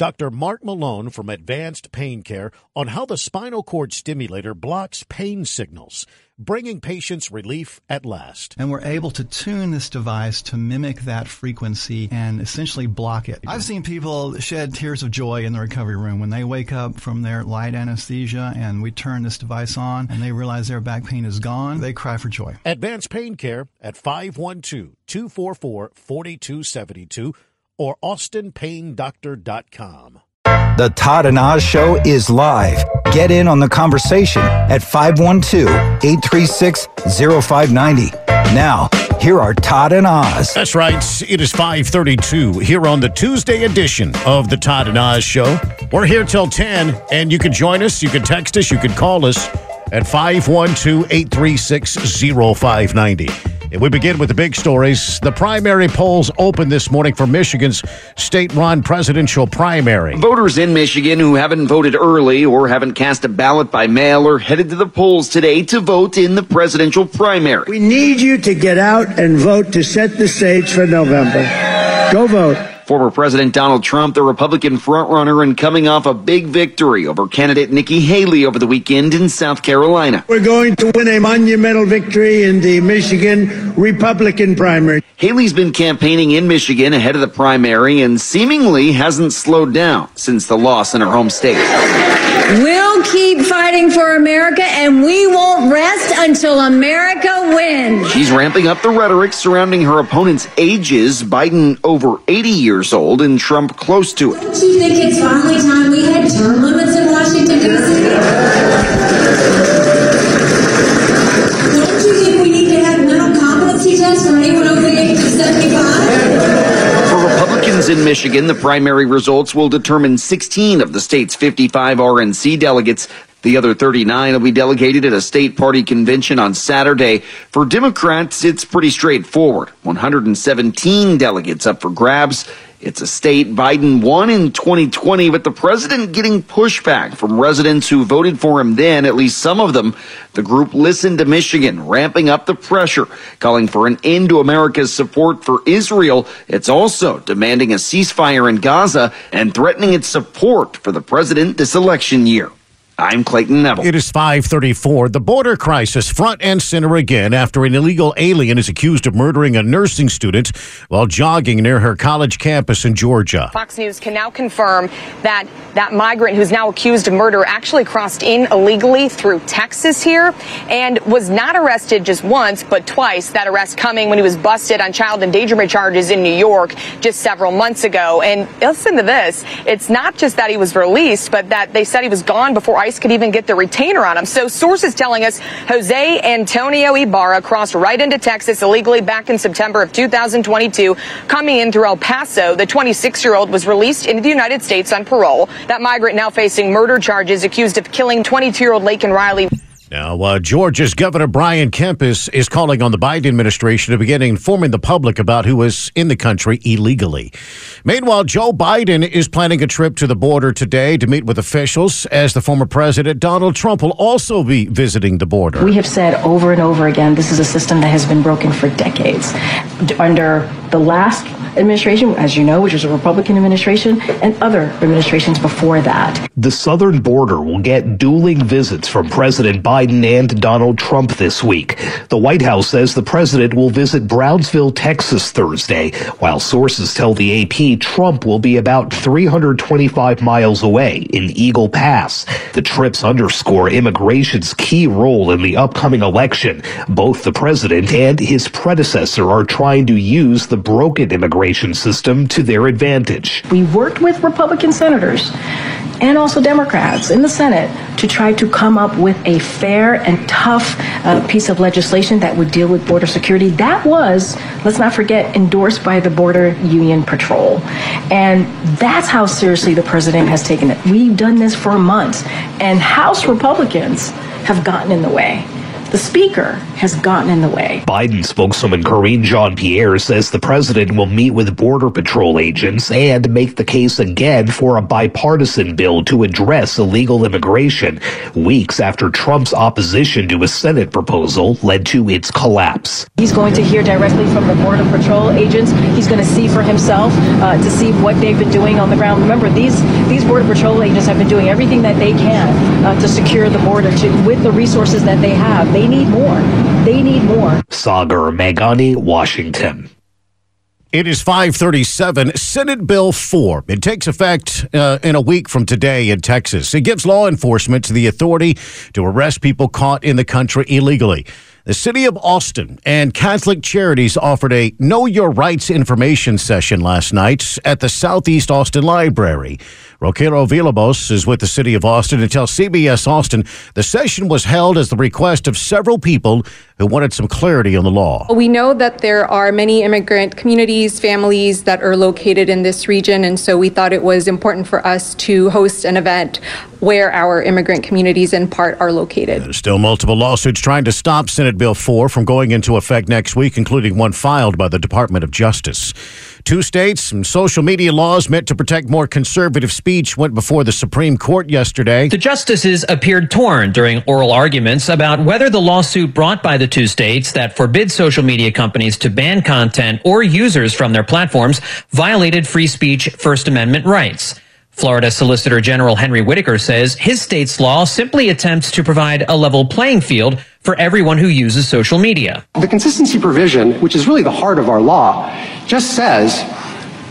Dr. Mark Malone from Advanced Pain Care on how the spinal cord stimulator blocks pain signals, bringing patients relief at last. And we're able to tune this device to mimic that frequency and essentially block it. I've seen people shed tears of joy in the recovery room when they wake up from their light anesthesia and we turn this device on and they realize their back pain is gone. They cry for joy. Advanced Pain Care at 512 244 4272 or austinpaindoctor.com. The Todd and Oz Show is live. Get in on the conversation at 512 836 0590. Now, here are Todd and Oz. That's right. It is 532 here on the Tuesday edition of the Todd and Oz Show. We're here till 10, and you can join us. You can text us. You can call us at 512 836 0590. And we begin with the big stories. The primary polls open this morning for Michigan's state run presidential primary. Voters in Michigan who haven't voted early or haven't cast a ballot by mail are headed to the polls today to vote in the presidential primary. We need you to get out and vote to set the stage for November. Go vote. Former President Donald Trump, the Republican frontrunner, and coming off a big victory over candidate Nikki Haley over the weekend in South Carolina. We're going to win a monumental victory in the Michigan Republican primary. Haley's been campaigning in Michigan ahead of the primary and seemingly hasn't slowed down since the loss in her home state. We'll keep fighting for America and we won't rest until America wins. She's ramping up the rhetoric surrounding her opponent's ages, Biden over 80 years old and Trump close to it. Don't you think it's finally time we had term limits in Washington, D.C.? Don't you think we need to have mental competency tests for anyone over the age of 75? For Republicans in Michigan, the primary results will determine 16 of the state's 55 RNC delegates. The other 39 will be delegated at a state party convention on Saturday. For Democrats, it's pretty straightforward. 117 delegates up for grabs. It's a state Biden won in 2020, but the president getting pushback from residents who voted for him then, at least some of them. The group listened to Michigan, ramping up the pressure, calling for an end to America's support for Israel. It's also demanding a ceasefire in Gaza and threatening its support for the president this election year. I'm Clayton Neville. It is 534. The border crisis front and center again after an illegal alien is accused of murdering a nursing student while jogging near her college campus in Georgia. Fox News can now confirm that that migrant who's now accused of murder actually crossed in illegally through Texas here and was not arrested just once, but twice. That arrest coming when he was busted on child endangerment charges in New York just several months ago. And listen to this. It's not just that he was released, but that they said he was gone before ICE could even get the detainer on him. So sources telling us Jose Antonio Ibarra crossed right into Texas illegally back in September of 2022, coming in through El Paso. The 26 year old was released into the United States on parole. That migrant now facing murder charges accused of killing 22 year old Laken Riley. Now, uh, Georgia's Governor Brian Kemp is, is calling on the Biden administration to begin informing the public about who is in the country illegally. Meanwhile, Joe Biden is planning a trip to the border today to meet with officials, as the former president Donald Trump will also be visiting the border. We have said over and over again this is a system that has been broken for decades. Under the last administration, as you know, which was a Republican administration, and other administrations before that. The southern border will get dueling visits from President Biden and Donald Trump this week. The White House says the president will visit Brownsville, Texas Thursday, while sources tell the AP Trump will be about 325 miles away in Eagle Pass. The trips underscore immigration's key role in the upcoming election. Both the president and his predecessor are trying to use the broken immigration system to their advantage. We worked with Republican senators and also Democrats in the Senate to try to come up with a fair and tough uh, piece of legislation that would deal with border security. That was, let's not forget, endorsed by the Border Union Patrol. And that's how seriously the president has taken it. We've done this for months, and House Republicans have gotten in the way. The Speaker has gotten in the way. Biden spokeswoman Karine Jean Pierre says the president will meet with Border Patrol agents and make the case again for a bipartisan bill to address illegal immigration, weeks after Trump's opposition to a Senate proposal led to its collapse. He's going to hear directly from the Border Patrol agents. He's going to see for himself uh, to see what they've been doing on the ground. Remember, these these Border Patrol agents have been doing everything that they can uh, to secure the border to, with the resources that they have. They need more. They need more. Sagar Meghani, Washington. It is 537, Senate Bill 4. It takes effect uh, in a week from today in Texas. It gives law enforcement the authority to arrest people caught in the country illegally. The city of Austin and Catholic Charities offered a Know Your Rights information session last night at the Southeast Austin Library. Rocio Villalobos is with the city of Austin and tells CBS Austin the session was held as the request of several people who wanted some clarity on the law. We know that there are many immigrant communities, families that are located in this region, and so we thought it was important for us to host an event where our immigrant communities in part are located. There's still multiple lawsuits trying to stop Senate Bill 4 from going into effect next week, including one filed by the Department of Justice. Two states and social media laws meant to protect more conservative speech went before the Supreme Court yesterday. The justices appeared torn during oral arguments about whether the lawsuit brought by the two states that forbid social media companies to ban content or users from their platforms violated free speech First Amendment rights. Florida Solicitor General Henry Whitaker says his state's law simply attempts to provide a level playing field for everyone who uses social media. The consistency provision, which is really the heart of our law, just says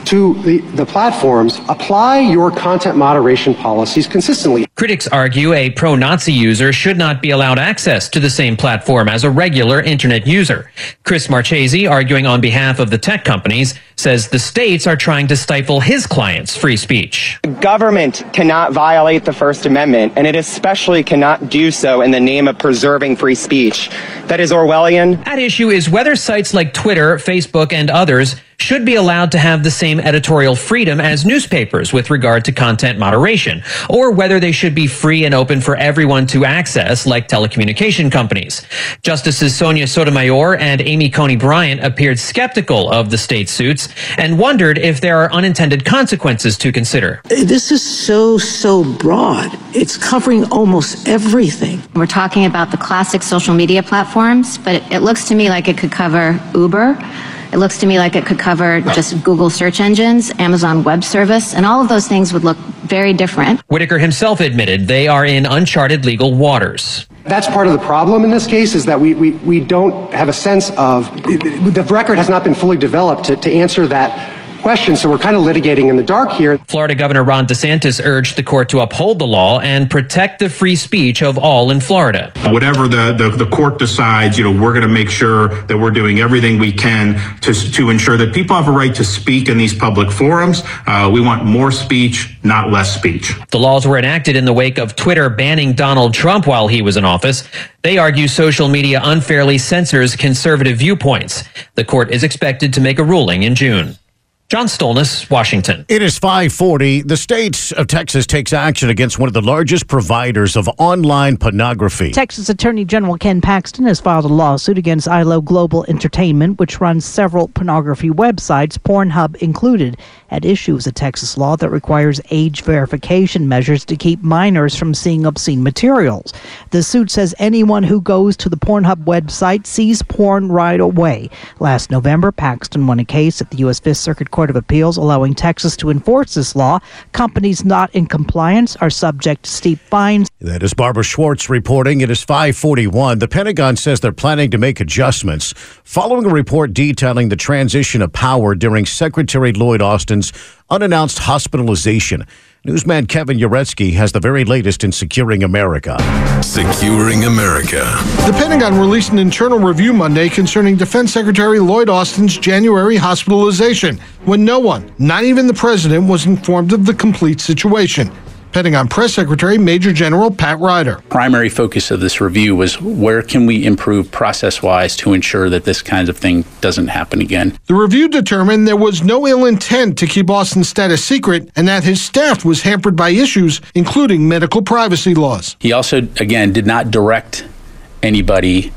to the, the platforms, apply your content moderation policies consistently. Critics argue a pro Nazi user should not be allowed access to the same platform as a regular internet user. Chris Marchese, arguing on behalf of the tech companies, says the states are trying to stifle his clients' free speech. The government cannot violate the First Amendment, and it especially cannot do so in the name of preserving free speech. That is Orwellian. At issue is whether sites like Twitter, Facebook, and others should be allowed to have the same editorial freedom as newspapers with regard to content moderation, or whether they should be free and open for everyone to access like telecommunication companies. Justices Sonia Sotomayor and Amy Coney Barrett appeared skeptical of the state suits and wondered if there are unintended consequences to consider. This is so, so broad. It's covering almost everything. We're talking about the classic social media platforms, but it, it looks to me like it could cover Uber. It looks to me like it could cover just Google search engines, Amazon Web Service, and all of those things would look very different. Whitaker himself admitted they are in uncharted legal waters. That's part of the problem in this case is that we, we, we don't have a sense of, the record has not been fully developed to, to answer that question, so we're kind of litigating in the dark here. Florida Governor Ron DeSantis urged the court to uphold the law and protect the free speech of all in Florida. Whatever the, the, the court decides, you know, we're going to make sure that we're doing everything we can to, to ensure that people have a right to speak in these public forums. Uh, we want more speech, not less speech. The laws were enacted in the wake of Twitter banning Donald Trump while he was in office. They argue social media unfairly censors conservative viewpoints. The court is expected to make a ruling in June. John Stolnis, Washington. It is 540. The state of Texas takes action against one of the largest providers of online pornography. Texas Attorney General Ken Paxton has filed a lawsuit against Aylo Global Entertainment, which runs several pornography websites, Pornhub included. At issue is a Texas law that requires age verification measures to keep minors from seeing obscene materials. The suit says anyone who goes to the Pornhub website sees porn right away. Last November, Paxton won a case at the U.S. Fifth Circuit Court of Appeals allowing Texas to enforce this law. Companies not in compliance are subject to steep fines. That is Barbara Schwartz reporting. It is 541. The Pentagon says they're planning to make adjustments following a report detailing the transition of power during Secretary Lloyd Austin's unannounced hospitalization. Newsman Kevin Uretsky has the very latest in securing America. Securing America. The Pentagon released an internal review Monday concerning Defense Secretary Lloyd Austin's January hospitalization when no one, not even the president, was informed of the complete situation. Pentagon Press Secretary Major General Pat Ryder. Primary focus of this review was where can we improve process wise to ensure that this kind of thing doesn't happen again. The review determined there was no ill intent to keep Austin's status secret and that his staff was hampered by issues, including medical privacy laws. He also, again, did not direct anybody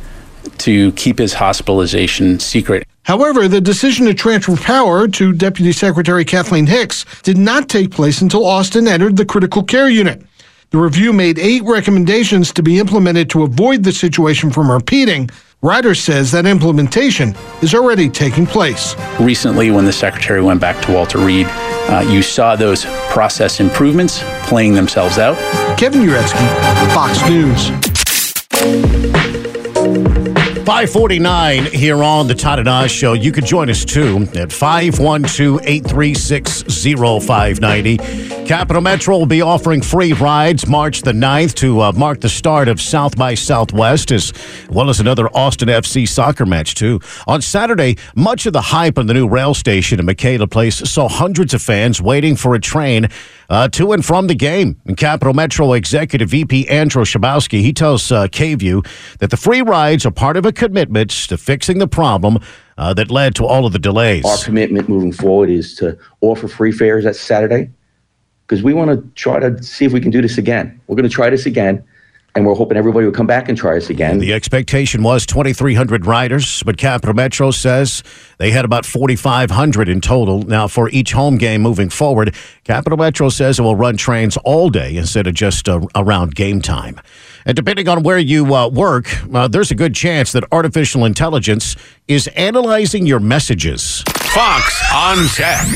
to keep his hospitalization secret. However, the decision to transfer power to Deputy Secretary Kathleen Hicks did not take place until Austin entered the critical care unit. The review made eight recommendations to be implemented to avoid the situation from repeating. Ryder says that implementation is already taking place. Recently, when the secretary went back to Walter Reed, uh, you saw those process improvements playing themselves out. Kevin Uretsky, Fox News. 549 here on the Todd and Oz Show. You can join us too at 512-836-0590. Capital Metro will be offering free rides March the 9th to uh, mark the start of South by Southwest as well as another Austin FC soccer match too. On Saturday, much of the hype on the new rail station in McKalla Place saw hundreds of fans waiting for a train uh, to and from the game. And Capital Metro Executive VP Andrew Skabowski, he tells uh, KVUE that the free rides are part of a commitment to fixing the problem uh, that led to all of the delays. Our commitment moving forward is to offer free fares that Saturday because we want to try to see if we can do this again. We're going to try this again and we're hoping everybody will come back and try us again. The expectation was 2,300 riders, but Capital Metro says they had about 4,500 in total. Now, for each home game moving forward, Capital Metro says it will run trains all day instead of just uh, around game time. And depending on where you uh, work, uh, there's a good chance that artificial intelligence is analyzing your messages. Fox on Tech.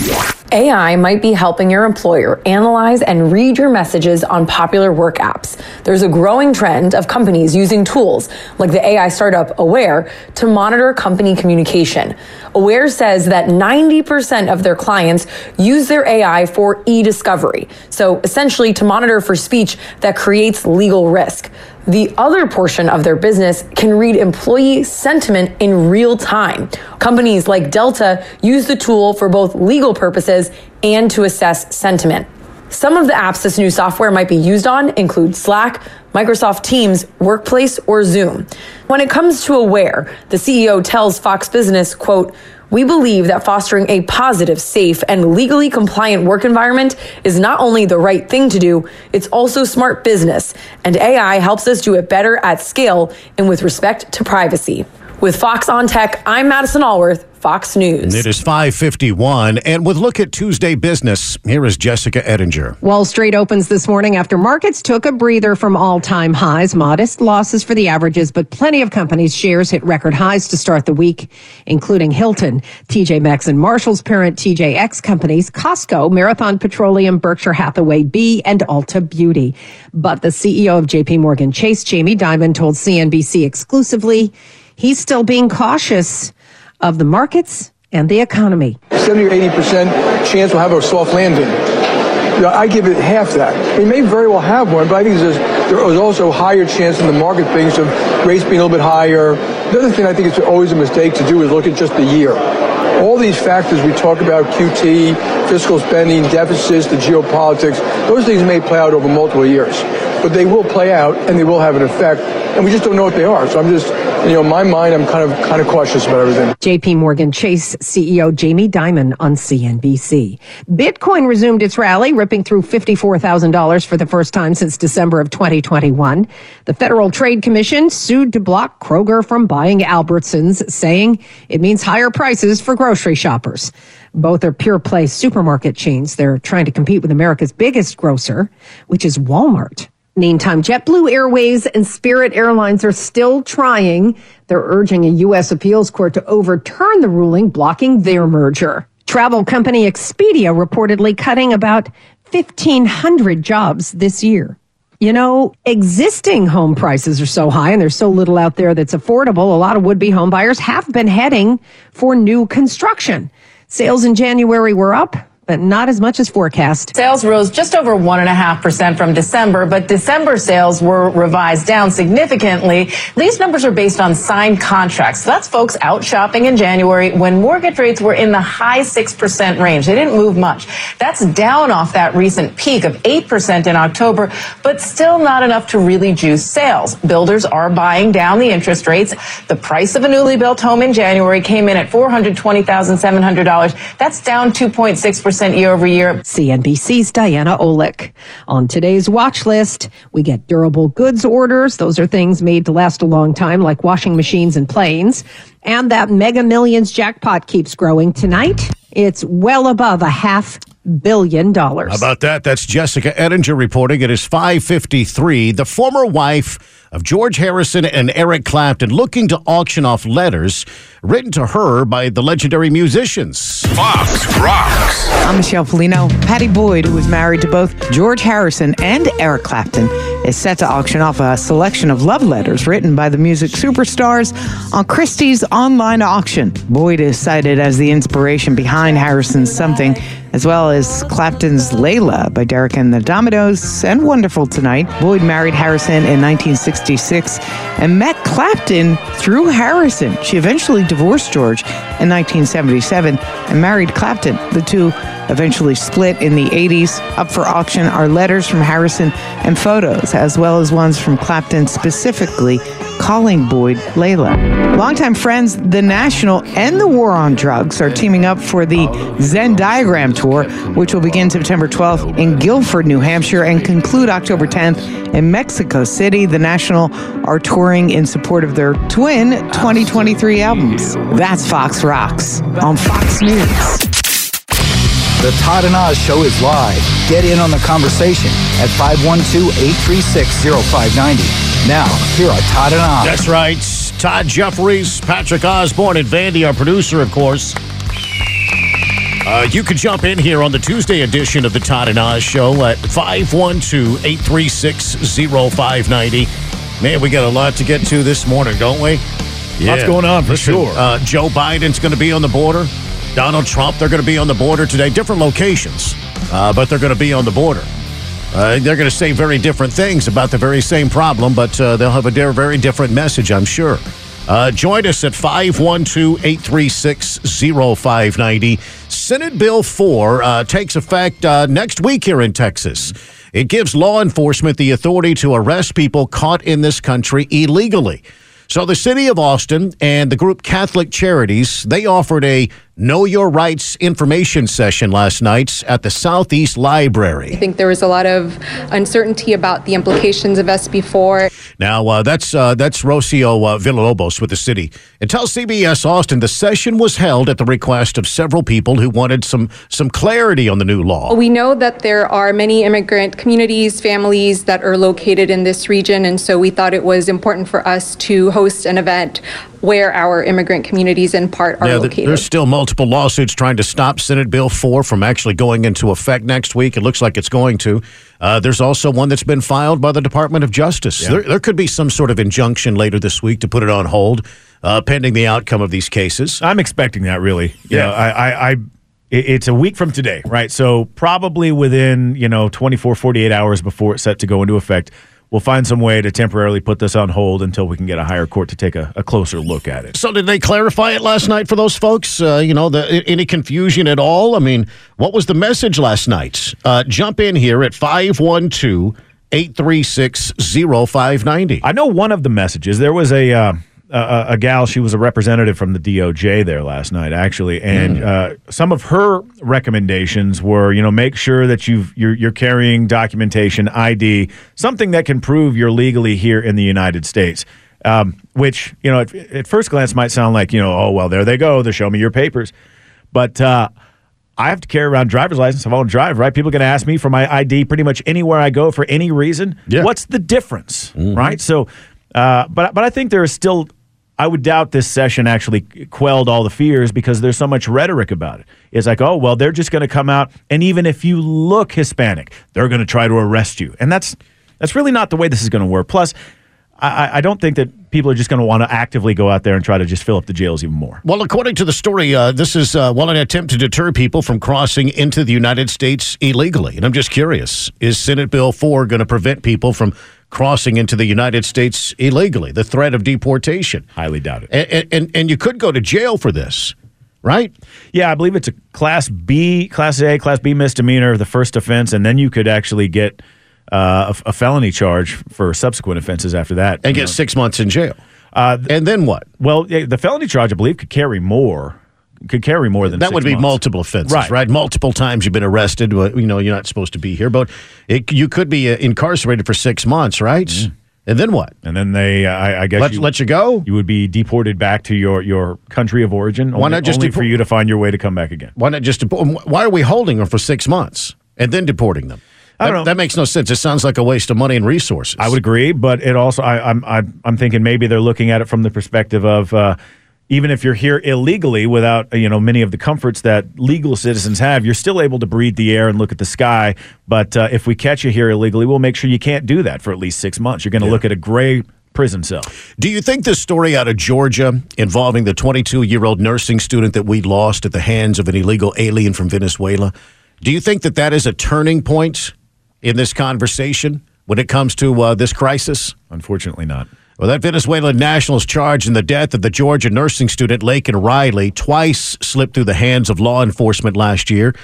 AI might be helping your employer analyze and read your messages on popular work apps. There's a growing trend of companies using tools like the AI startup Aware to monitor company communication. Aware says that 90% of their clients use their AI for e-discovery. So essentially to monitor for speech that creates legal risk. The other portion of their business can read employee sentiment in real time. Companies like Delta use the tool for both legal purposes and to assess sentiment. Some of the apps this new software might be used on include Slack, Microsoft Teams, Workplace, or Zoom. When it comes to Aware, the CEO tells Fox Business, quote, we believe that fostering a positive, safe, and legally compliant work environment is not only the right thing to do, it's also smart business, and AI helps us do it better at scale and with respect to privacy. With Fox on Tech, I'm Madison Allworth, Fox News. It is 551. And with Look at Tuesday Business, here is Jessica Ettinger. Wall Street opens this morning after markets took a breather from all time highs. Modest losses for the averages, but plenty of companies' shares hit record highs to start the week, including Hilton, TJ Maxx and Marshall's parent TJX companies, Costco, Marathon Petroleum, Berkshire Hathaway B, and Ulta Beauty. But the CEO of JP Morgan Chase, Jamie Dimon, told CNBC exclusively he's still being cautious of the markets and the economy. 70 or 80 percent chance we'll have a soft landing. You know, I give it half that. We may very well have one, but I think there's, there is also a higher chance in the market things of rates being a little bit higher. The other thing I think it's always a mistake to do is look at just the year. All these factors we talk about, QT, fiscal spending, deficits, the geopolitics, those things may play out over multiple years. But they will play out and they will have an effect, and we just don't know what they are. So I'm just, you know, in my mind, I'm kind of kind of cautious about everything. JP Morgan Chase CEO Jamie Dimon on CNBC. Bitcoin resumed its rally, ripping through $54,000 for the first time since December of 2021. The Federal Trade Commission sued to block Kroger from buying Albertsons, saying it means higher prices for grocery shoppers. Both are pure play supermarket chains. They're trying to compete with America's biggest grocer, which is Walmart. Meantime, JetBlue Airways and Spirit Airlines are still trying. They're urging a U.S. appeals court to overturn the ruling blocking their merger. Travel company Expedia reportedly cutting about 1,500 jobs this year. You know, existing home prices are so high and there's so little out there that's affordable. A lot of would be home buyers have been heading for new construction. Sales in January were up, but not as much as forecast. Sales rose just over 1.5% from December, but December sales were revised down significantly. These numbers are based on signed contracts. So that's folks out shopping in January when mortgage rates were in the high 6% range. They didn't move much. That's down off that recent peak of 8% in October, but still not enough to really juice sales. Builders are buying down the interest rates. The price of a newly built home in January came in at $420,700. That's down 2.6% 9% year over year. CNBC's Diana Olick. On today's watch list, we get durable goods orders. Those are things made to last a long time, like washing machines and planes. And that mega millions jackpot keeps growing. Tonight, it's well above a half billion dollars. About that? That's Jessica Ettinger reporting. It is 553. The former wife of George Harrison and Eric Clapton looking to auction off letters written to her by the legendary musicians. Fox rocks. I'm Michelle Polino. Pattie Boyd, who was married to both George Harrison and Eric Clapton, is set to auction off a selection of love letters written by the music superstars on Christie's online auction. Boyd is cited as the inspiration behind Harrison's Something, as well as Clapton's Layla by Derek and the Dominos and Wonderful Tonight. Boyd married Harrison in 1966 and met Clapton through Harrison. She eventually divorced George in 1977 and married Clapton. The two eventually split in the 80s. Up for auction are letters from Harrison and photos, as well as ones from Clapton specifically calling Boyd Layla. Longtime friends, The National and the War on Drugs are teaming up for the Zen Diagram Tour, which will begin September 12th in Gilford, New Hampshire, and conclude October 10th in Mexico City. The National are touring in support of their twin 2023 albums. That's Fox Rocks on Fox News. The Todd and Oz Show is live. Get in on the conversation at 512-836-0590. Now, here are Todd and Oz. That's right. Todd Jeffries, Patrick Osborne, and Vandy, our producer, of course. Uh, you can jump in here on the Tuesday edition of the Todd and Oz Show at 512 836 0590. Man, we got a lot to get to this morning, don't we? Yeah. Lots going on, for sure. Uh, Joe Biden's going to be on the border. Donald Trump, they're going to be on the border today. Different locations, uh, but they're going to be on the border. Uh, they're going to say very different things about the very same problem, but uh, they'll have a very different message, I'm sure. Uh, join us at 512 836 0590. Senate Bill 4 uh, takes effect uh, next week here in Texas. It gives law enforcement the authority to arrest people caught in this country illegally. So the city of Austin and the group Catholic Charities, they offered a Know Your Rights information session last night at the Southeast Library. I think there was a lot of uncertainty about the implications of SB4. Now, uh, that's uh, that's Rocio uh, Villalobos with the city. And tell CBS Austin the session was held at the request of several people who wanted some some clarity on the new law. We know that there are many immigrant communities, families that are located in this region, and so we thought it was important for us to host an event where our immigrant communities in part are Yeah, located. there's still multiple lawsuits trying to stop Senate Bill 4 from actually going into effect next week. It looks like it's going to. Uh, there's also one that's been filed by the Department of Justice. Yeah. There, there could be some sort of injunction later this week to put it on hold, uh, pending the outcome of these cases. I'm expecting that really. You Yeah. know, I, I, I, it's a week from today, right? So probably within, you know, 24, 48 hours before it's set to go into effect, we'll find some way to temporarily put this on hold until we can get a higher court to take a, a closer look at it. So, did they clarify it last night for those folks? Uh, you know, the, any confusion at all? I mean, what was the message last night? Uh, jump in here at 512 836 0590. I know one of the messages. There was a uh, a, a gal. She was a representative from the DOJ there last night, actually, and uh, some of her recommendations were, you know, make sure that you've you're, you're carrying documentation, ID, something that can prove you're legally here in the United States. Um, which you know, at, at first glance, might sound like you know, oh well, there they go. They show me your papers, but. Uh, I have to carry around driver's license if I want to drive, right? People are going to ask me for my ID pretty much anywhere I go for any reason. What's the difference, right? So, uh, but but I think there is still. I would doubt this session actually quelled all the fears because there's so much rhetoric about it. It's like, oh well, they're just going to come out, and even if you look Hispanic, they're going to try to arrest you, and that's that's really not the way this is going to work. Plus, I, I don't think that people are just going to want to actively go out there and try to just fill up the jails even more. Well, according to the story, uh, this is uh, well an attempt to deter people from crossing into the United States illegally. And I'm just curious: is Senate Bill Four going to prevent people from crossing into the United States illegally? The threat of deportation. Highly doubt it. And and, and you could go to jail for this, right? Yeah, I believe it's a Class B, Class A, Class B misdemeanor, the first offense, and then you could actually get uh, a, a felony charge for subsequent offenses after that. And get know. six months in jail. Uh, and then what? Well, the felony charge, I believe, could carry more could carry more than that would be months. multiple offenses, Right. right. Multiple times you've been arrested. well, You know, you're not supposed to be here, but it, you could be uh, incarcerated for six months, right? And then what? And then they, uh, I, I guess, Let- you, let you go. You would be deported back to your your country of origin. Why only, not just only deport- for you to find your way to come back again? Why not just deport? Why are we holding them for six months and then deporting them? I That, don't know. that makes no sense. It sounds like a waste of money and resources. I would agree, but it also I, I'm I'm I'm thinking maybe they're looking at it from the perspective of uh, even if you're here illegally without uh, you know many of the comforts that legal citizens have, you're still able to breathe the air and look at the sky. But uh, if we catch you here illegally, we'll make sure you can't do that for at least six months. You're going to look at a gray prison cell. Do you think this story out of Georgia involving the 22 year old nursing student that we lost at the hands of an illegal alien from Venezuela, do you think that that is a turning point in this conversation when it comes to uh, this crisis? Unfortunately, not. Well, that Venezuelan national is charged in the death of the Georgia nursing student Laken Riley. Twice slipped through the hands of law enforcement last year,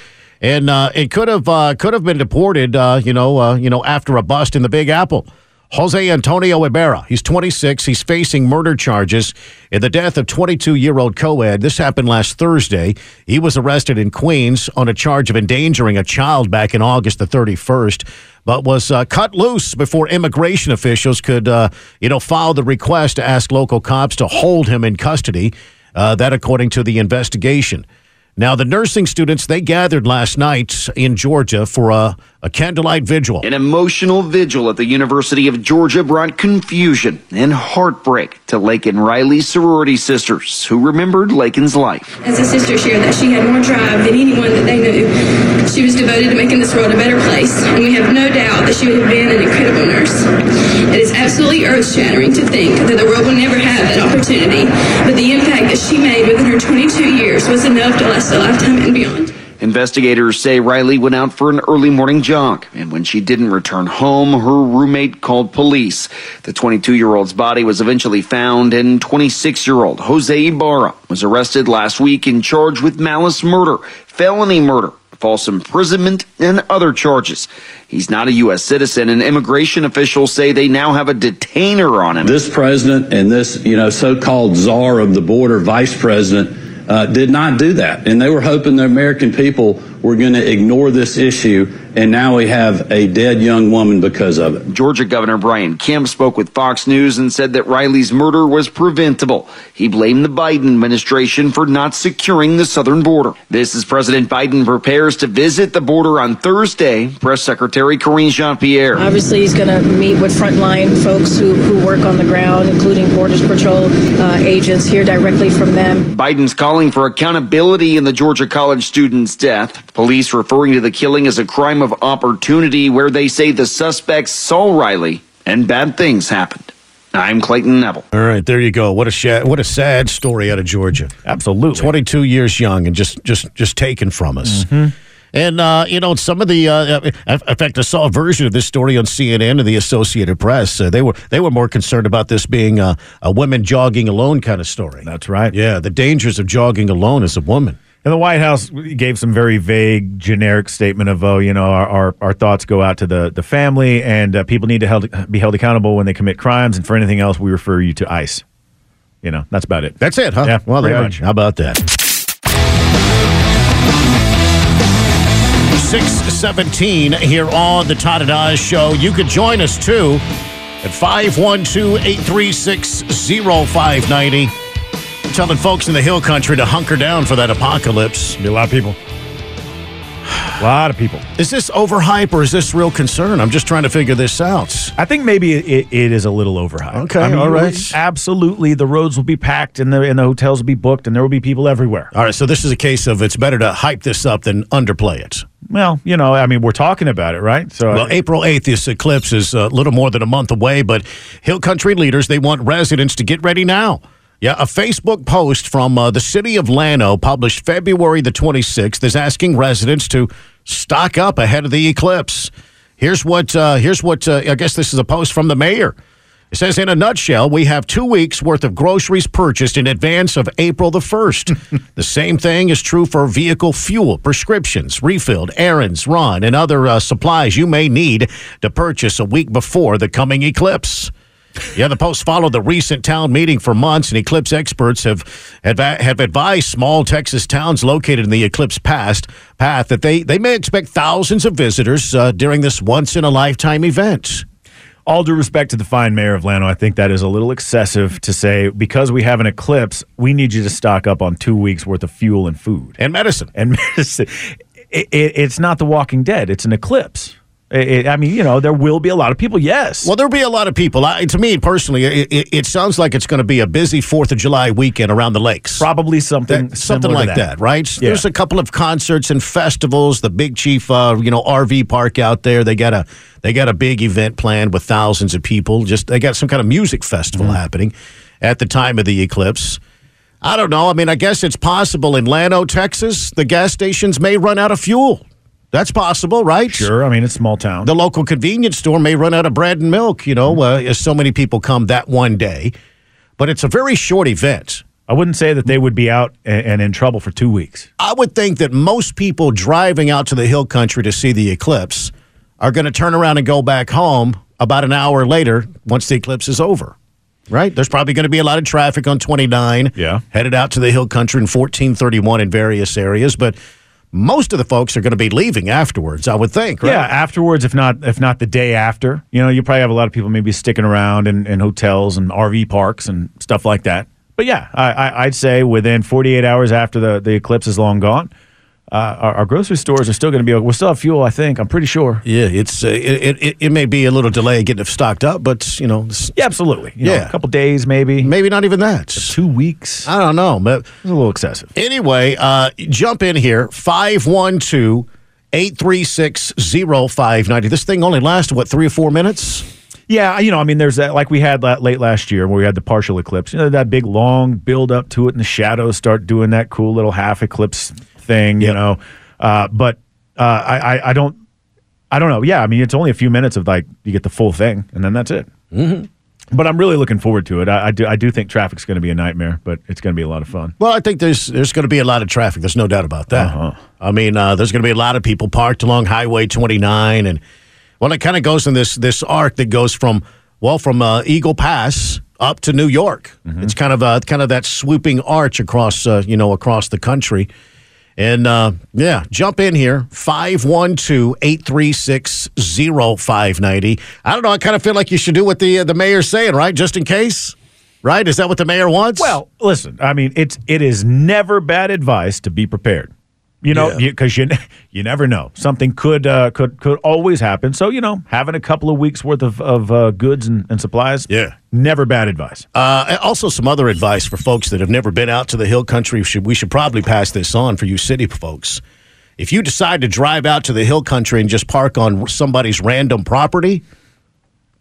and uh, it could have uh, could have been deported. Uh, you know, uh, you know, after a bust in the Big Apple. Jose Antonio Ibarra. He's 26. He's facing murder charges in the death of 22 year old co-ed. This happened last Thursday. He was arrested in Queens on a charge of endangering a child back in August the 31st, but was uh, cut loose before immigration officials could, uh, you know, file the request to ask local cops to hold him in custody. Uh, that, according to the investigation. Now, the nursing students they gathered last night in Georgia for a, a candlelight vigil. An emotional vigil at the University of Georgia brought confusion and heartbreak to Laken Riley's sorority sisters who remembered Laken's life. As a sister shared that she had more drive than anyone that they knew. She was devoted to making this world a better place, and we have no doubt that she would have been an incredible nurse. It is absolutely earth shattering to think that the world will never have that opportunity, but the impact that she made within her 22 years was enough to last a lifetime and beyond. Investigators say Riley went out for an early morning jog, and when she didn't return home, her roommate called police. The 22 year old's body was eventually found, and 26 year old Jose Ibarra was arrested last week and charged with malice murder, felony murder, false imprisonment, and other charges. He's not a U.S. citizen, and immigration officials say they now have a detainer on him. This president and this, you know, so-called czar of the border, vice president, uh, did not do that, and they were hoping the American people were going to ignore this issue, and now we have a dead young woman because of it. Georgia Governor Brian Kemp spoke with Fox News and said that Riley's murder was preventable. He blamed the Biden administration for not securing the southern border. This is President Biden prepares to visit the border on Thursday. Press Secretary Karine Jean-Pierre. Obviously, he's going to meet with frontline folks who, who work on the ground, including Border Patrol uh, agents, hear directly from them. Biden's calling for accountability in the Georgia college student's death. Police referring to the killing as a crime of opportunity where they say the suspects saw Riley and bad things happened. I'm Clayton Neville. All right, there you go. What a sha- what a sad story out of Georgia. Absolutely, twenty two years young and just just just taken from us. And uh, you know, some of the uh, in fact, I saw a version of this story on CNN and the Associated Press. Uh, they were they were more concerned about this being a, a women jogging alone kind of story. That's right. Yeah, the dangers of jogging alone as a woman. And the White House gave some very vague, generic statement of, oh, you know, our, our, our thoughts go out to the, the family and uh, people need to held, be held accountable when they commit crimes. And for anything else, we refer you to ICE. You know, that's about it. That's it, huh? Yeah, well, there- much. How about that? 617 here on the Todd and Oz Show. You could join us too at 512 836 0590. Telling folks in the hill country to hunker down for that apocalypse. Be a lot of people. A lot of people. Is this overhype or is this real concern? I'm just trying to figure this out. I think maybe it, it is a little overhyped. Okay, I mean, all right. Absolutely, the roads will be packed and the and the hotels will be booked and there will be people everywhere. All right, so this is a case of it's better to hype this up than underplay it. Well, you know, I mean, we're talking about it, right? So, Well, April 8th, this eclipse is a little more than a month away, but Hill Country leaders, they want residents to get ready now. Yeah, a Facebook post from uh, the city of Llano published February the 26th is asking residents to stock up ahead of the eclipse. Here's what, uh, here's what, uh, I guess this is a post from the mayor. It says, in a nutshell, we have two weeks worth of groceries purchased in advance of April the 1st. the same thing is true for vehicle fuel, prescriptions, refilled, errands, run, and other uh, supplies you may need to purchase a week before the coming eclipse. Yeah, the Post followed the recent town meeting for months, and Eclipse experts have have, have advised small Texas towns located in the Eclipse past path that they, they may expect thousands of visitors uh, during this once in a lifetime event. All due respect to the fine mayor of Llano, I think that is a little excessive to say because we have an eclipse, we need you to stock up on two weeks worth of fuel and food and medicine. And medicine. It, it, it's not the Walking Dead; it's an eclipse. It, I mean, you know, there will be a lot of people. Yes. Well, there'll be a lot of people. I, to me personally, it, it, it sounds like it's going to be a busy Fourth of July weekend around the lakes. Probably something that, something like to that. right? Yeah. There's a couple of concerts and festivals. The Big Chief, uh, you know, RV park out there. They got a they got a big event planned with thousands of people. Just they got some kind of music festival Mm-hmm. happening at the time of the eclipse. I don't know. I mean, I guess it's possible in Llano, Texas, the gas stations may run out of fuel. That's possible, right? Sure. I mean, it's small town. The local convenience store may run out of bread and milk, you know, uh, as so many people come that one day. But it's a very short event. I wouldn't say that they would be out and, and in trouble for two weeks. I would think that most people driving out to the hill country to see the eclipse are going to turn around and go back home about an hour later once the eclipse is over. Right? There's probably going to be a lot of traffic on 29. Yeah. Headed out to the hill country in 1431 in various areas, but most of the folks are going to be leaving afterwards, I would think, right? Yeah, afterwards, if not if not the day after. You know, you probably have a lot of people maybe sticking around in, in hotels and RV parks and stuff like that. But yeah, I, I, I'd say within 48 hours after the, the eclipse is long gone, uh, our, our grocery stores are still going to be. We'll still have fuel, I think. I'm pretty sure. Yeah, it's uh, it, it, it may be a little delay getting it stocked up, but you know, Yeah, absolutely. You know, Yeah. a couple days maybe. maybe not even that. Two weeks. I don't know, but It's a little excessive. Anyway, uh, jump in here 512 836 0590. This thing only lasts, what, three or four minutes? Yeah, you know, I mean, there's that like we had that late last year where we had the partial eclipse. You know, that big long build up to it, and the shadows start doing that cool little half eclipse thing. You know, uh, but uh, I, I I don't I don't know. Yeah, I mean, it's only a few minutes of like you get the full thing, and then that's it. Mm-hmm. But I'm really looking forward to it. I, I do I do think traffic's going to be a nightmare, but it's going to be a lot of fun. Well, I think there's there's going to be a lot of traffic. There's no doubt about that. Uh-huh. I mean, uh, there's going to be a lot of people parked along Highway 29, and well, it kind of goes in this this arc that goes from well from uh, Eagle Pass up to New York. Mm-hmm. It's kind of uh, kind of that swooping arch across uh, you know across the country. And uh, yeah, jump in here 512 836 0590. I don't know. I kind of feel like you should do what the, uh, the mayor's saying, right? Just in case, right? Is that what the mayor wants? Well, listen, I mean, it's it is never bad advice to be prepared. You know, Yeah. because you, you never know something could uh, could could always happen. So you know, having a couple of weeks worth of of uh, goods and, and supplies, Yeah. never bad advice. Uh, also, some other advice for folks that have never been out to the hill country. We should, we should probably pass this on for you city folks. If you decide to drive out to the hill country and just park on somebody's random property,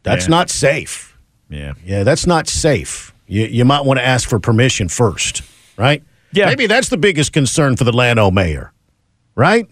that's Yeah. not safe. Yeah, Yeah, that's not safe. You, you might want to ask for permission first, right? Yeah. Maybe that's the biggest concern for the Llano mayor, right?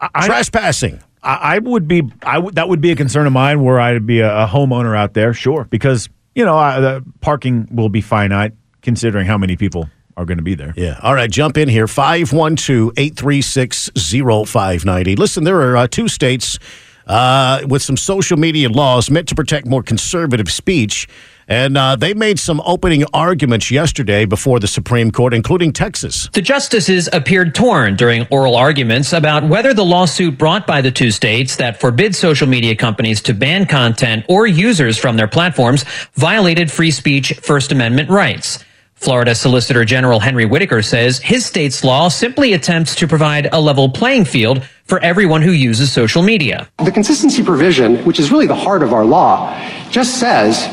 I- Trespassing. I, I would be I would that would be a concern of mine where I'd be a, a homeowner out there, sure, because you know I, the parking will be finite considering how many people are going to be there. Yeah. All right. Jump in here. 512 836 0590. Listen, there are uh, two states uh, with some social media laws meant to protect more conservative speech. And uh, they made some opening arguments yesterday before the Supreme Court, including Texas. The justices appeared torn during oral arguments about whether the lawsuit brought by the two states that forbid social media companies to ban content or users from their platforms violated free speech First Amendment rights. Florida Solicitor General Henry Whitaker says his state's law simply attempts to provide a level playing field for everyone who uses social media. The consistency provision, which is really the heart of our law, just says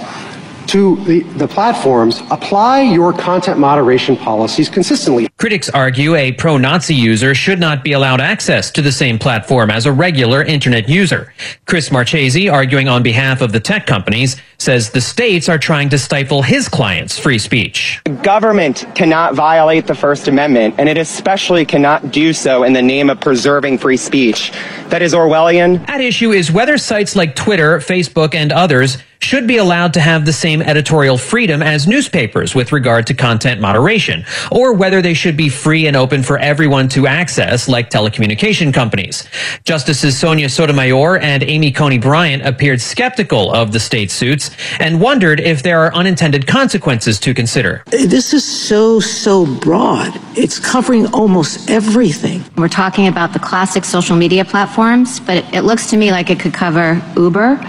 to the, the platforms, apply your content moderation policies consistently. Critics argue a pro Nazi user should not be allowed access to the same platform as a regular internet user. Chris Marchese, arguing on behalf of the tech companies, says the states are trying to stifle his clients' free speech. The Government cannot violate the First Amendment, and it especially cannot do so in the name of preserving free speech. That is Orwellian. At issue is whether sites like Twitter, Facebook, and others should be allowed to have the same editorial freedom as newspapers with regard to content moderation, or whether they should be free and open for everyone to access like telecommunication companies. Justices Sonia Sotomayor and Amy Coney Barrett appeared skeptical of the state suits, apps and wondered if there are unintended consequences to consider. This is so, so broad. It's covering almost everything. We're talking about the classic social media platforms, but it, it looks to me like it could cover Uber.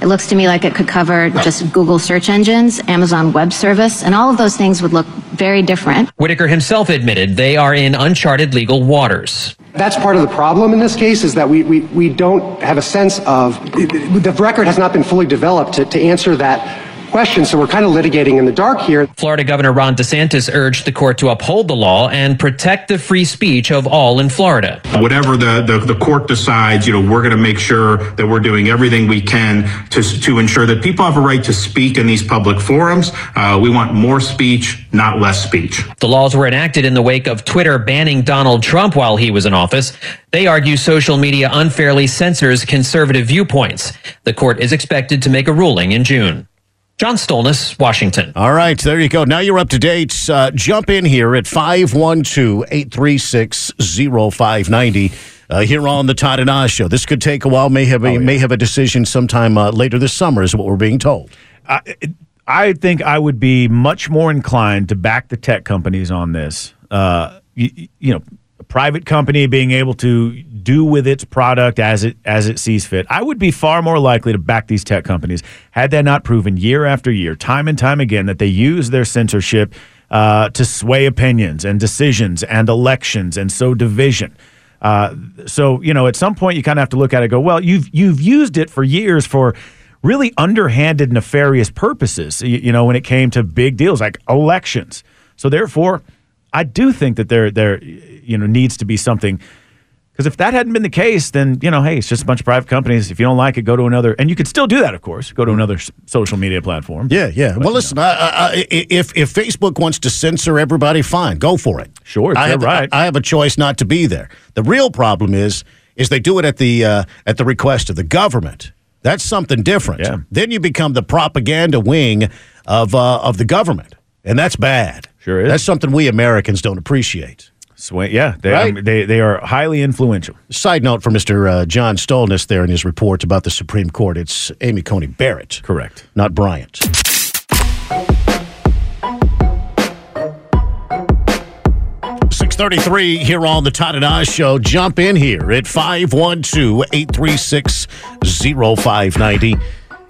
It looks to me like it could cover just Google search engines, Amazon Web Service, and all of those things would look very different. Whitaker himself admitted they are in uncharted legal waters. That's part of the problem in this case is that we, we, we don't have a sense of, the record has not been fully developed to, to answer that question, so we're kind of litigating in the dark here. Florida Governor Ron DeSantis urged the court to uphold the law and protect the free speech of all in Florida. Whatever the, the, the court decides, you know, we're going to make sure that we're doing everything we can to, to ensure that people have a right to speak in these public forums. Uh, we want more speech, not less speech. The laws were enacted in the wake of Twitter banning Donald Trump while he was in office. They argue social media unfairly censors conservative viewpoints. The court is expected to make a ruling in June. John Stolnis, Washington. All right, there you go. Now you're up to date. Uh, jump in here at 512 836 0590 uh, here on the Todd and Oz show. This could take a while, may have a, oh, yeah. may have a decision sometime uh, later this summer, is what we're being told. Uh, I think I would be much more inclined to back the tech companies on this. Uh, you, you know, a private company being able to do with its product as it as it sees fit. I would be far more likely to back these tech companies had they not proven year after year, time and time again, that they use their censorship uh, to sway opinions and decisions and elections and sow division. Uh, so you know, at some point, you kind of have to look at it. go, well, you've you've used it for years for really underhanded, nefarious purposes. You, you know, when it came to big deals like elections. So therefore, I do think that there there you know needs to be something because if that hadn't been the case, then you know, hey, it's just a bunch of private companies. If you don't like it, go to another, and you could still do that, of course. Go to another social media platform. Yeah, yeah. But, well, listen, I, I, if if Facebook wants to censor everybody, fine, go for it. Sure, I have, right. I, I, have a choice not to be there. The real problem is is they do it at the uh, at the request of the government. That's something different. Yeah. Then you become the propaganda wing of uh, of the government, and that's bad. Sure is. That's something we Americans don't appreciate. Swing, yeah, they, right? they they are highly influential. Side note for Mr. Uh, John Stolness there in his report about the Supreme Court, it's Amy Coney Barrett, correct, not Bryant. Six thirty-three here on the Todd and Oz Show. Jump in here at 512-836-0590.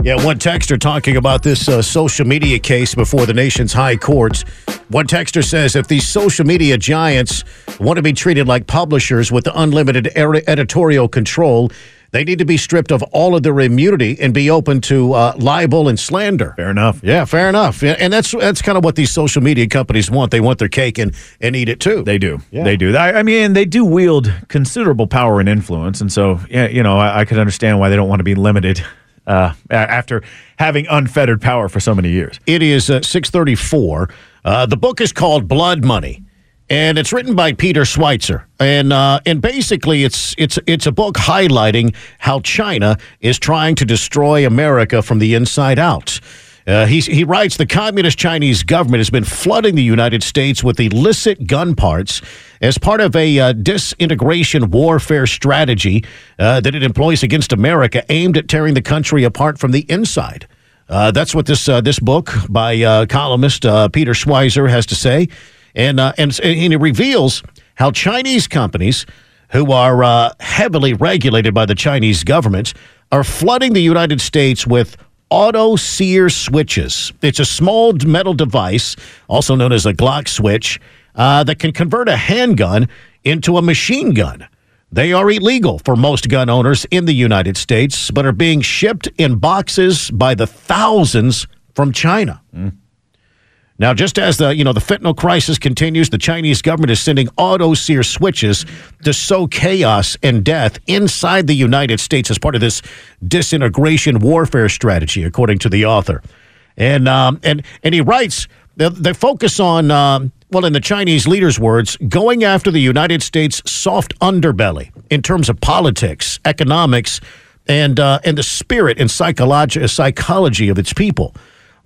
Yeah, one texter talking about this uh, social media case before the nation's high courts. One texter says if these social media giants want to be treated like publishers with unlimited er- editorial control, they need to be stripped of all of their immunity and be open to uh, libel and slander. Fair enough. Yeah, fair enough. And that's that's kind of what these social media companies want. They want their cake and, and eat it too. They do. Yeah. They do. I, I mean, they do wield considerable power and influence, and so yeah, you know, I, I could understand why they don't want to be limited uh, after having unfettered power for so many years. It is uh, 634. Uh, the book is called Blood Money. And it's written by Peter Schweizer, and uh, and basically it's it's it's a book highlighting how China is trying to destroy America from the inside out. Uh, he, he writes the communist Chinese government has been flooding the United States with illicit gun parts as part of a uh, disintegration warfare strategy uh, that it employs against America aimed at tearing the country apart from the inside. Uh, that's what this uh, this book by uh, columnist Peter Schweizer has to say, and and and he reveals how Chinese companies who are heavily regulated by the Chinese government are flooding the United States with auto sear switches. It's a small metal device, also known as a Glock switch, uh, that can convert a handgun into a machine gun. They are illegal for most gun owners in the United States, but are being shipped in boxes by the thousands from China. Mm. Now, just as the you know the fentanyl crisis continues, the Chinese government is sending auto sear switches to sow chaos and death inside the United States as part of this disintegration warfare strategy, according to the author. And um, and and he writes they, they focus on um, well, in the Chinese leader's words, going after the United States soft underbelly in terms of politics, economics, and uh, and the spirit and psychology psychology of its people.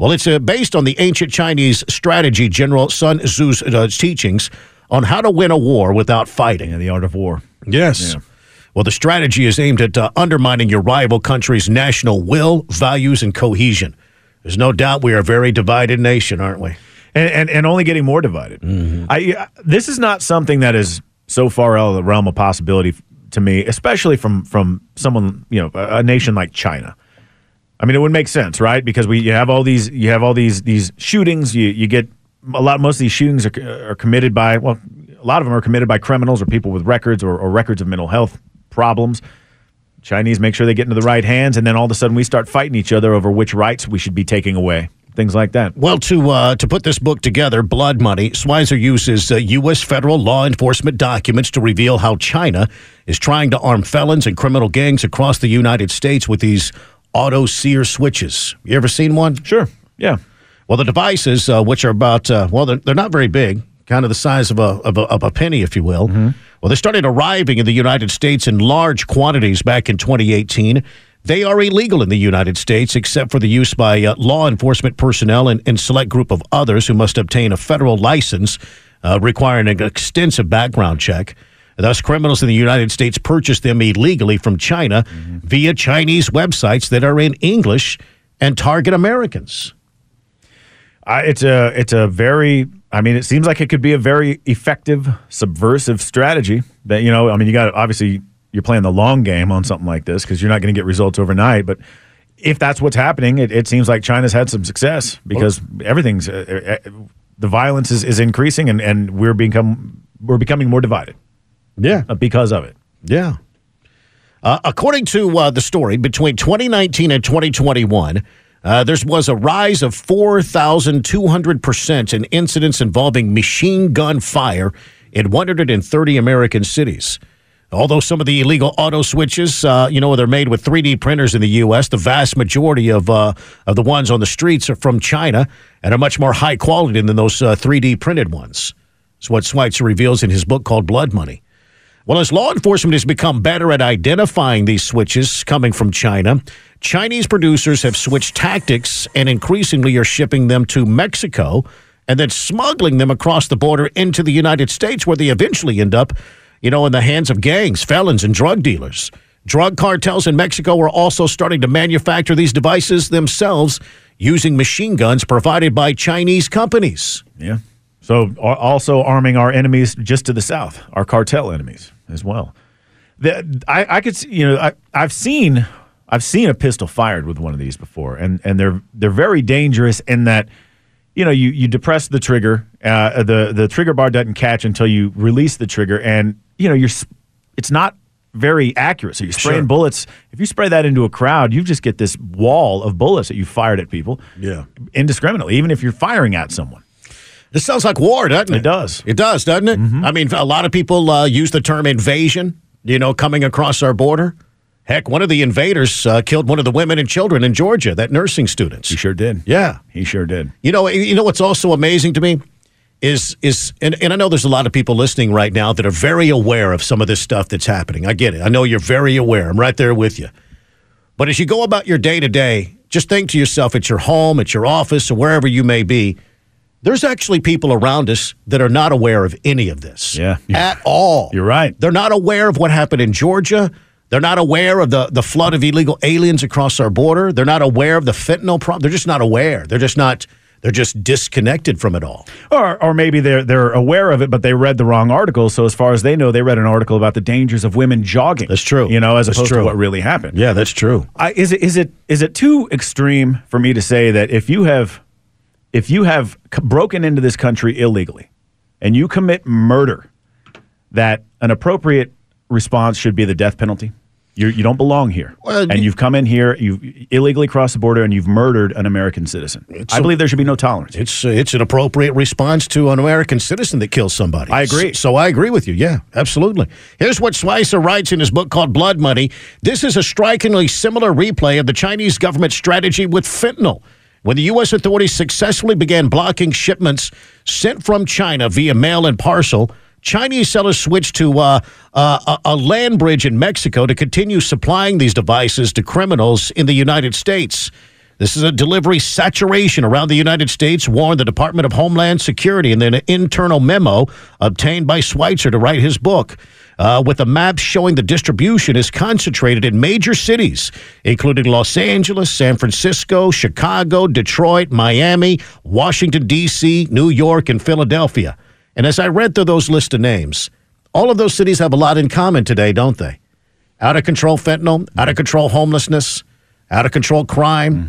Well, it's uh, based on the ancient Chinese strategy General Sun Tzu's uh, teachings on how to win a war without fighting. in the art of war. Yes. Yeah. Well, the strategy is aimed at uh, undermining your rival country's national will, values, and cohesion. There's no doubt we are a very divided nation, aren't we? and and, and only getting more divided. I this is not something that is so far out of the realm of possibility to me, especially from from someone you know a, a nation like China. I mean, it would make sense, right? Because we you have all these you have all these these shootings. You you get a lot. Most of these shootings are, are committed by well, a lot of them are committed by criminals or people with records or, or records of mental health problems. Chinese make sure they get into the right hands, and then all of a sudden we start fighting each other over which rights we should be taking away. Things like that. Well, to uh, to put this book together, Blood Money, Schweizer uses uh, U.S. federal law enforcement documents to reveal how China is trying to arm felons and criminal gangs across the United States with these auto sear switches. You ever seen one? Sure. Yeah. Well, the devices, uh, which are about uh, well, they're, they're not very big, kind of the size of a of a, of a penny, if you will. Well, they started arriving in the United States in large quantities back in 2018. They are illegal in the United States, except for the use by uh, law enforcement personnel and, and select group of others who must obtain a federal license, uh, requiring an extensive background check. Thus, criminals in the United States purchase them illegally from China via Chinese websites that are in English and target Americans. It's a it's a very I mean it seems like it could be a very effective subversive strategy that you know I mean you got obviously you're playing the long game on something like this because you're not going to get results overnight but if that's what's happening it, it seems like China's had some success because everything's uh, uh, the violence is, is increasing and, and we're become we're becoming more divided yeah because of it Yeah. Uh, according to uh, the story, between 2019 and 2021, uh, there was a rise of 4,200% in incidents involving machine gun fire in 130 American cities. Although some of the illegal auto switches, uh, you know, they're made with 3D printers in the U.S., the vast majority of, uh, of the ones on the streets are from China and are much more high quality than those uh, 3D printed ones. It's what Schweizer reveals in his book called Blood Money. Well, as law enforcement has become better at identifying these switches coming from China, Chinese producers have switched tactics and increasingly are shipping them to Mexico and then smuggling them across the border into the United States, where they eventually end up, you know, in the hands of gangs, felons, and drug dealers. Drug cartels in Mexico are also starting to manufacture these devices themselves using machine guns provided by Chinese companies. Yeah. So also arming our enemies just to the south, our cartel enemies as well. The, I, I could see, you know, I, I've seen, I've seen a pistol fired with one of these before, and and they're they're very dangerous in that, you know, you you depress the trigger, uh, the the trigger bar doesn't catch until you release the trigger, and you know you're, it's not very accurate. So you're spraying Sure. bullets. If you spray that into a crowd, you just get this wall of bullets that you fired at people, Yeah. indiscriminately, even if you're firing at someone. This sounds like war, doesn't it? It does. It does, doesn't it? I mean, a lot of people uh, use the term invasion, you know, coming across our border. Heck, one of the invaders uh, killed one of the women and children in Georgia, that nursing students. He sure did. Yeah. He sure did. You know, you know what's also amazing to me is is and, and I know there's a lot of people listening right now that are very aware of some of this stuff that's happening. I get it. I know you're very aware. I'm right there with you. But as you go about your day to day, just think to yourself at your home, at your office, or wherever you may be, there's actually people around us that are not aware of any of this. Yeah. At all. You're right. They're not aware of what happened in Georgia. They're not aware of the, the flood of illegal aliens across our border. They're not aware of the fentanyl problem. They're just not aware. They're just not they're just disconnected from it all. Or, or maybe they're they're aware of it, but they read the wrong article. So as far as they know, they read an article about the dangers of women jogging. That's true. You know, as That's opposed true. to what really happened. Yeah, that's true. I, is it is it is it too extreme for me to say that if you have if you have c- broken into this country illegally and you commit murder, that an appropriate response should be the death penalty? You you don't belong here, Well, and you- you've come in here, you've illegally crossed the border, and you've murdered an American citizen. I a- believe there should be no tolerance. It's uh, it's an appropriate response to an American citizen that kills somebody. I agree. So, so I agree with you. Yeah, absolutely. Here's what Schweizer writes in his book called Blood Money. This is a strikingly similar replay of the Chinese government strategy with fentanyl. When the U.S. authorities successfully began blocking shipments sent from China via mail and parcel, Chinese sellers switched to uh, uh, a, land bridge in Mexico to continue supplying these devices to criminals in the United States. This is a delivery saturation around the United States, warned the Department of Homeland Security in an internal memo obtained by Schweizer to write his book. Uh, with a map showing the distribution is concentrated in major cities, including Los Angeles, San Francisco, Chicago, Detroit, Miami, Washington, D.C., New York, and Philadelphia. And as I read through those list of names, all of those cities have a lot in common today, don't they? Out of control fentanyl, out of control homelessness, out of control crime,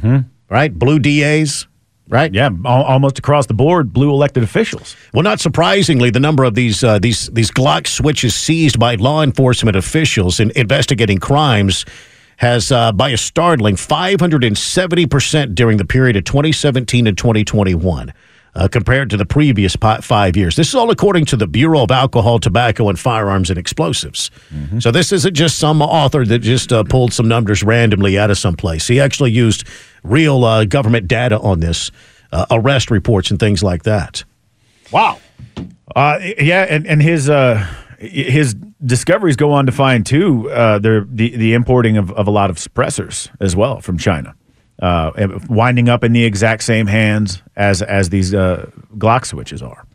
right? Blue DAs, right? Yeah, al- almost across the board, blue elected officials. Well, not surprisingly, the number of these uh, these these Glock switches seized by law enforcement officials in investigating crimes has, uh, by a startling 570 percent during the period of 2017 and 2021. Uh, compared to the previous five years. This is all according to the Bureau of Alcohol, Tobacco, and Firearms and Explosives. So this isn't just some author that just uh, pulled some numbers randomly out of someplace. He actually used real uh, government data on this, uh, arrest reports, and things like that. Wow. Uh, yeah, and and his uh, his discoveries go on to find too uh, the the the importing of, of a lot of suppressors as well from China, uh, winding up in the exact same hands as as these uh, Glock switches are.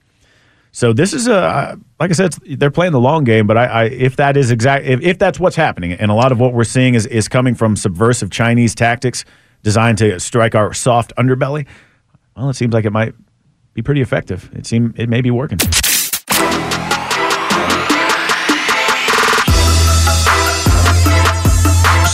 So this is a like I said, they're playing the long game. But I, I if that is exact, if, if that's what's happening, and a lot of what we're seeing is is coming from subversive Chinese tactics designed to strike our soft underbelly. Well, it seems like it might be pretty effective. It seem it may be working.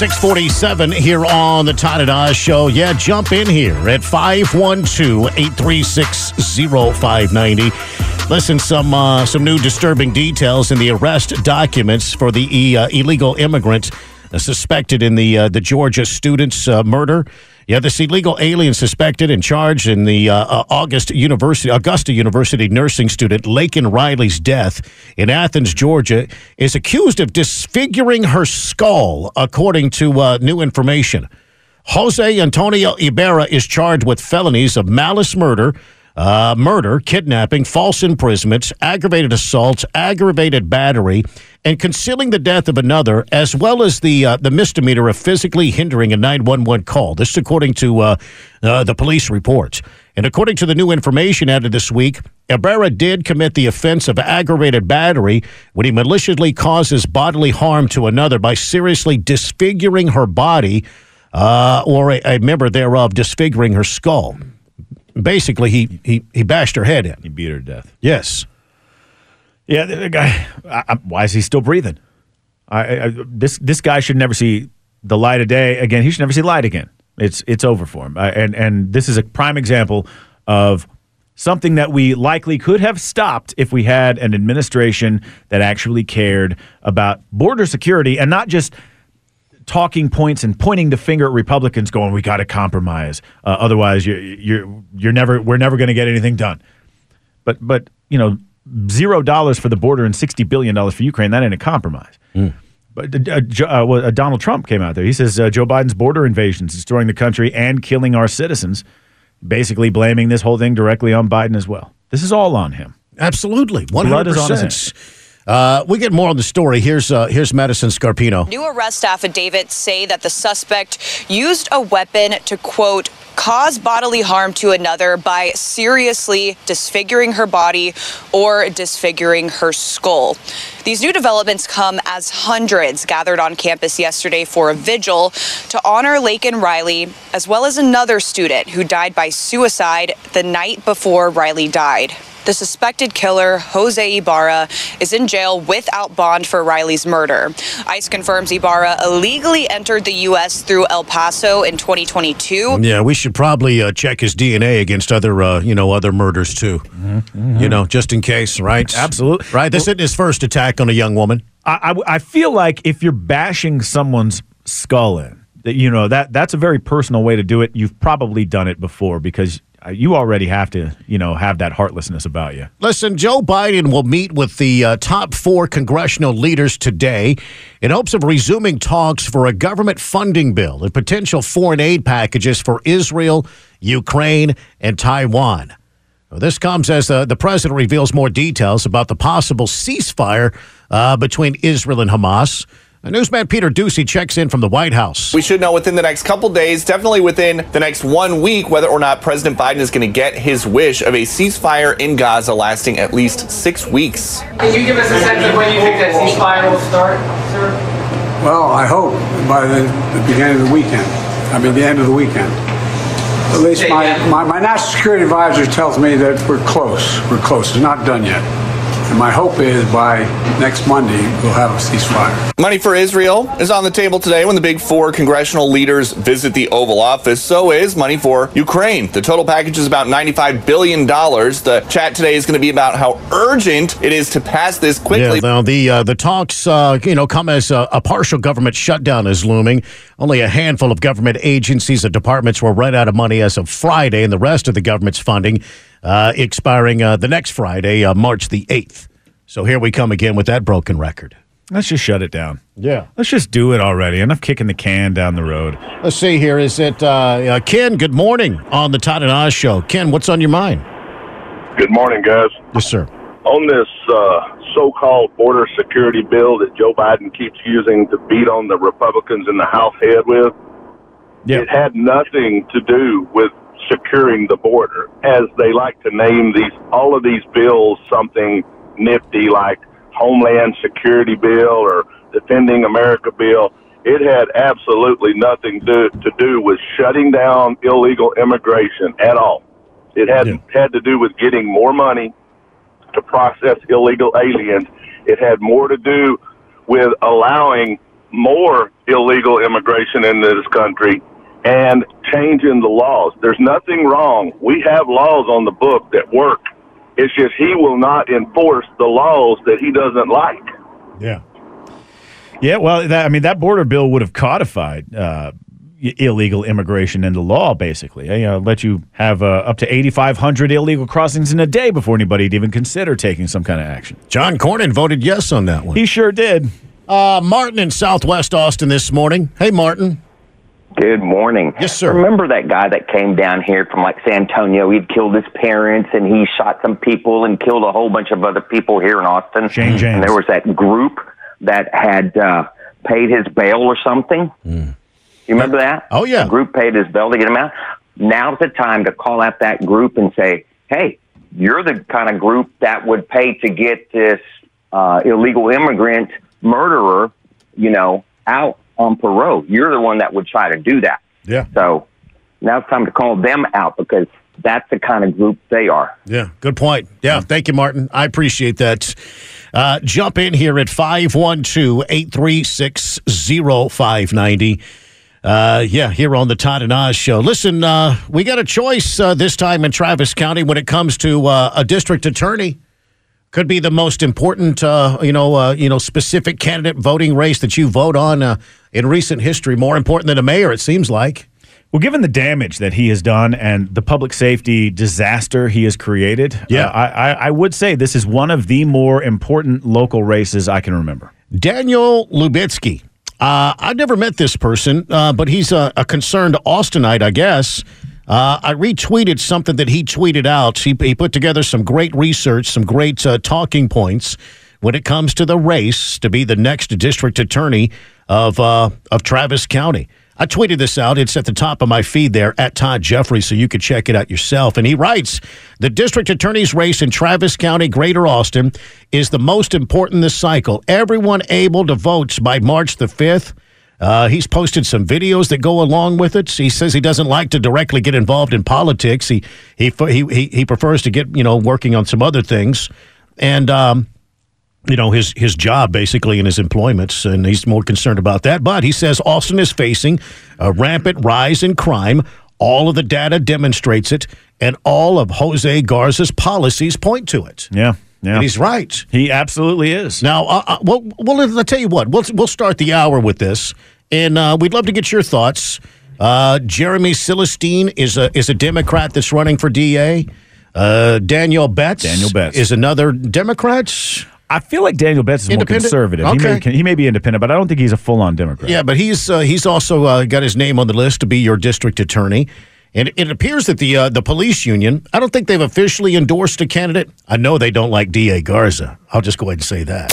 647 here on the Todd and Oz Show. Yeah, jump in here at 512-836-0590. Listen, some uh, some new disturbing details in the arrest documents for the uh, illegal immigrant suspected in the uh, the Georgia students' uh, murder. Yeah, this illegal alien suspected and charged in the uh, uh, August University, Augusta University nursing student Laken Riley's death in Athens, Georgia, is accused of disfiguring her skull, according to uh, new information. Jose Antonio Ibarra is charged with felonies of malice murder, uh, murder, kidnapping, false imprisonment, aggravated assault, aggravated battery, and concealing the death of another, as well as the uh, the misdemeanor of physically hindering a 911 call. This is according to uh, uh, the police report. And according to the new information added this week, Ibarra did commit the offense of aggravated battery when he maliciously causes bodily harm to another by seriously disfiguring her body uh, or a, a member thereof disfiguring her skull. Basically, he, he, he bashed her head in. He beat her to death. Yes. Yeah, the, guy. I, I, why is he still breathing? I, I, this this guy should never see the light of day again. He should never see light again. It's it's over for him. I, and and this is a prime example of something that we likely could have stopped if we had an administration that actually cared about border security and not just talking points and pointing the finger at Republicans, going, "We got to compromise, uh, otherwise you're you're you're never we're never going to get anything done." But but you know, zero dollars for the border and sixty billion dollars for Ukraine. That ain't a compromise. But uh, uh, well, uh, Donald Trump came out there. He says uh, Joe Biden's border invasions destroying the country and killing our citizens, basically blaming this whole thing directly on Biden as well. This is all on him. Absolutely, hundred is on his hands. percent. Uh, we get more on the story. Here's uh, here's Madison Scarpino. New arrest affidavits say that the suspect used a weapon to, quote, cause bodily harm to another by seriously disfiguring her body or disfiguring her skull. These new developments come as hundreds gathered on campus yesterday for a vigil to honor Laken Riley, as well as another student who died by suicide the night before Riley died. The suspected killer, Jose Ibarra, is in jail without bond for Riley's murder. ICE confirms Ibarra illegally entered the U.S. through El Paso in 2022. Yeah, we should probably uh, check his DNA against other, uh, you know, other murders too. You know, just in case, right? Mm-hmm. Absolutely. Right. This isn't his first attack on a young woman. I, I, I feel like if you're bashing someone's skull in, that, you know that that's a very personal way to do it. You've probably done it before because uh, you already have to, you know, have that heartlessness about you. Listen, Joe Biden will meet with the uh, top four congressional leaders today in hopes of resuming talks for a government funding bill and potential foreign aid packages for Israel, Ukraine, and Taiwan. This comes as uh, the president reveals more details about the possible ceasefire uh, between Israel and Hamas. Uh, Newsman Peter Doocy checks in from the White House. We should know within the next couple days, definitely within the next one week, whether or not President Biden is going to get his wish of a ceasefire in Gaza lasting at least six weeks. Can you give us a sense of when you think that ceasefire will start, sir? Well, I hope by the, the beginning of the weekend. I mean, the end of the weekend. At least my, my, my national security advisor tells me that we're close. We're close. It's not done yet. And my hope is by next Monday, we'll have a ceasefire. Money for Israel is on the table today when the big four congressional leaders visit the Oval Office. So is money for Ukraine. The total package is about $95 billion. The chat today is going to be about how urgent it is to pass this quickly. Yeah, now the uh, the talks, uh, you know, come as a, a partial government shutdown is looming. Only a handful of government agencies and departments were run out of money as of Friday, and the rest of the government's funding uh, expiring uh, the next Friday, uh, March the eighth. So here we come again with that broken record. Let's just shut it down. Yeah. Let's just do it already. Enough kicking the can down the road. Let's see here. Is it uh, uh, Ken? Good morning on the Todd and Oz show. Ken, what's on your mind? Good morning, guys. Yes, sir. On this uh, so-called border security bill that Joe Biden keeps using to beat on the Republicans in the House head with, it had nothing to do with securing the border, as they like to name these all of these bills something nifty like Homeland Security Bill or Defending America Bill. It had absolutely nothing to, to do with shutting down illegal immigration at all. It had had to do with getting more money to process illegal aliens. It had more to do with allowing more illegal immigration into this country and changing the laws. There's nothing wrong. We have laws on the book that work. It's just he will not enforce the laws that he doesn't like. Yeah. Yeah, well, that, I mean, that border bill would have codified uh, illegal immigration into law, basically. You know, let you have uh, up to 8,500 illegal crossings in a day before anybody'd even consider taking some kind of action. John Cornyn voted yes on that one. He sure did. Uh, Martin in Southwest Austin this morning. Hey, Martin. Good morning. Yes, sir. Remember that guy that came down here from like San Antonio? He'd killed his parents and he shot some people and killed a whole bunch of other people here in Austin. Shane James. And there was that group that had uh, paid his bail or something. You remember that? Oh, yeah. The group paid his bail to get him out. Now's the time to call out that group and say, hey, you're the kind of group that would pay to get this uh, illegal immigrant murderer, you know, out on parole. You're the one that would try to do that. Yeah. So now it's time to call them out because that's the kind of group they are. Yeah, good point. Yeah, thank you, Martin. I appreciate that. Uh, jump in here at 512 836 0590. Uh, yeah, here on the Todd and Oz show. Listen, uh, we got a choice uh, this time in Travis County when it comes to uh, a district attorney. Could be the most important, uh, you know, uh, you know, specific candidate voting race that you vote on uh, in recent history. More important than a mayor, it seems like. Well, given the damage that he has done and the public safety disaster he has created, Yeah. uh, I, I, I would say this is one of the more important local races I can remember. Daniel Lubitsky. Uh, I've never met this person, uh, but he's a, a concerned Austinite, I guess. Uh, I retweeted something that he tweeted out. He, he put together some great research, some great uh, talking points when it comes to the race to be the next district attorney of uh, of Travis County. I tweeted this out. It's at the top of my feed there at Todd Jeffrey, so you could check it out yourself. And he writes The district attorney's race in Travis County, Greater Austin, is the most important this cycle. Everyone able to vote by March the 5th. Uh, he's posted some videos that go along with it. He says he doesn't like to directly get involved in politics. He he he he, prefers to get you know working on some other things, and um, you know his his job basically in his employments, and he's more concerned about that. But he says Austin is facing a rampant rise in crime. All of the data demonstrates it, and all of Jose Garza's policies point to it. Yeah. Yeah. And he's right. He absolutely is. Now, uh, uh, well, well, I'll tell you what. We'll we'll start the hour with this, and uh, we'd love to get your thoughts. Uh, Jeremy Celestine is a is a Democrat that's running for DA. Uh, Daniel Betts. Daniel Betts. is another Democrat. I feel like Daniel Betts is more conservative. He, may, Okay. he may be independent, but I don't think he's a full on Democrat. Yeah, but he's uh, he's also uh, got his name on the list to be your district attorney. And it appears that the uh, the police union, I don't think they've officially endorsed a candidate. I know they don't like DA Garza. I'll just go ahead and say that.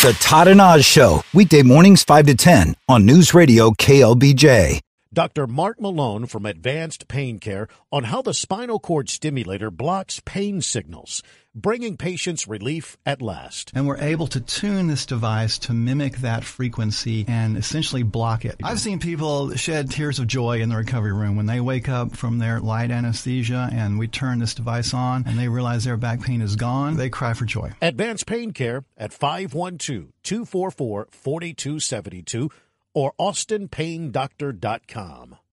The Todd and Oz Show, weekday mornings 5 to 10 on News Radio KLBJ. Dr. Mark Malone from Advanced Pain Care on how the spinal cord stimulator blocks pain signals, bringing patients relief at last. And we're able to tune this device to mimic that frequency and essentially block it. I've seen people shed tears of joy in the recovery room when they wake up from their light anesthesia and we turn this device on and they realize their back pain is gone. They cry for joy. Advanced Pain Care at 512 244 4272 or austinpaindoctor.com.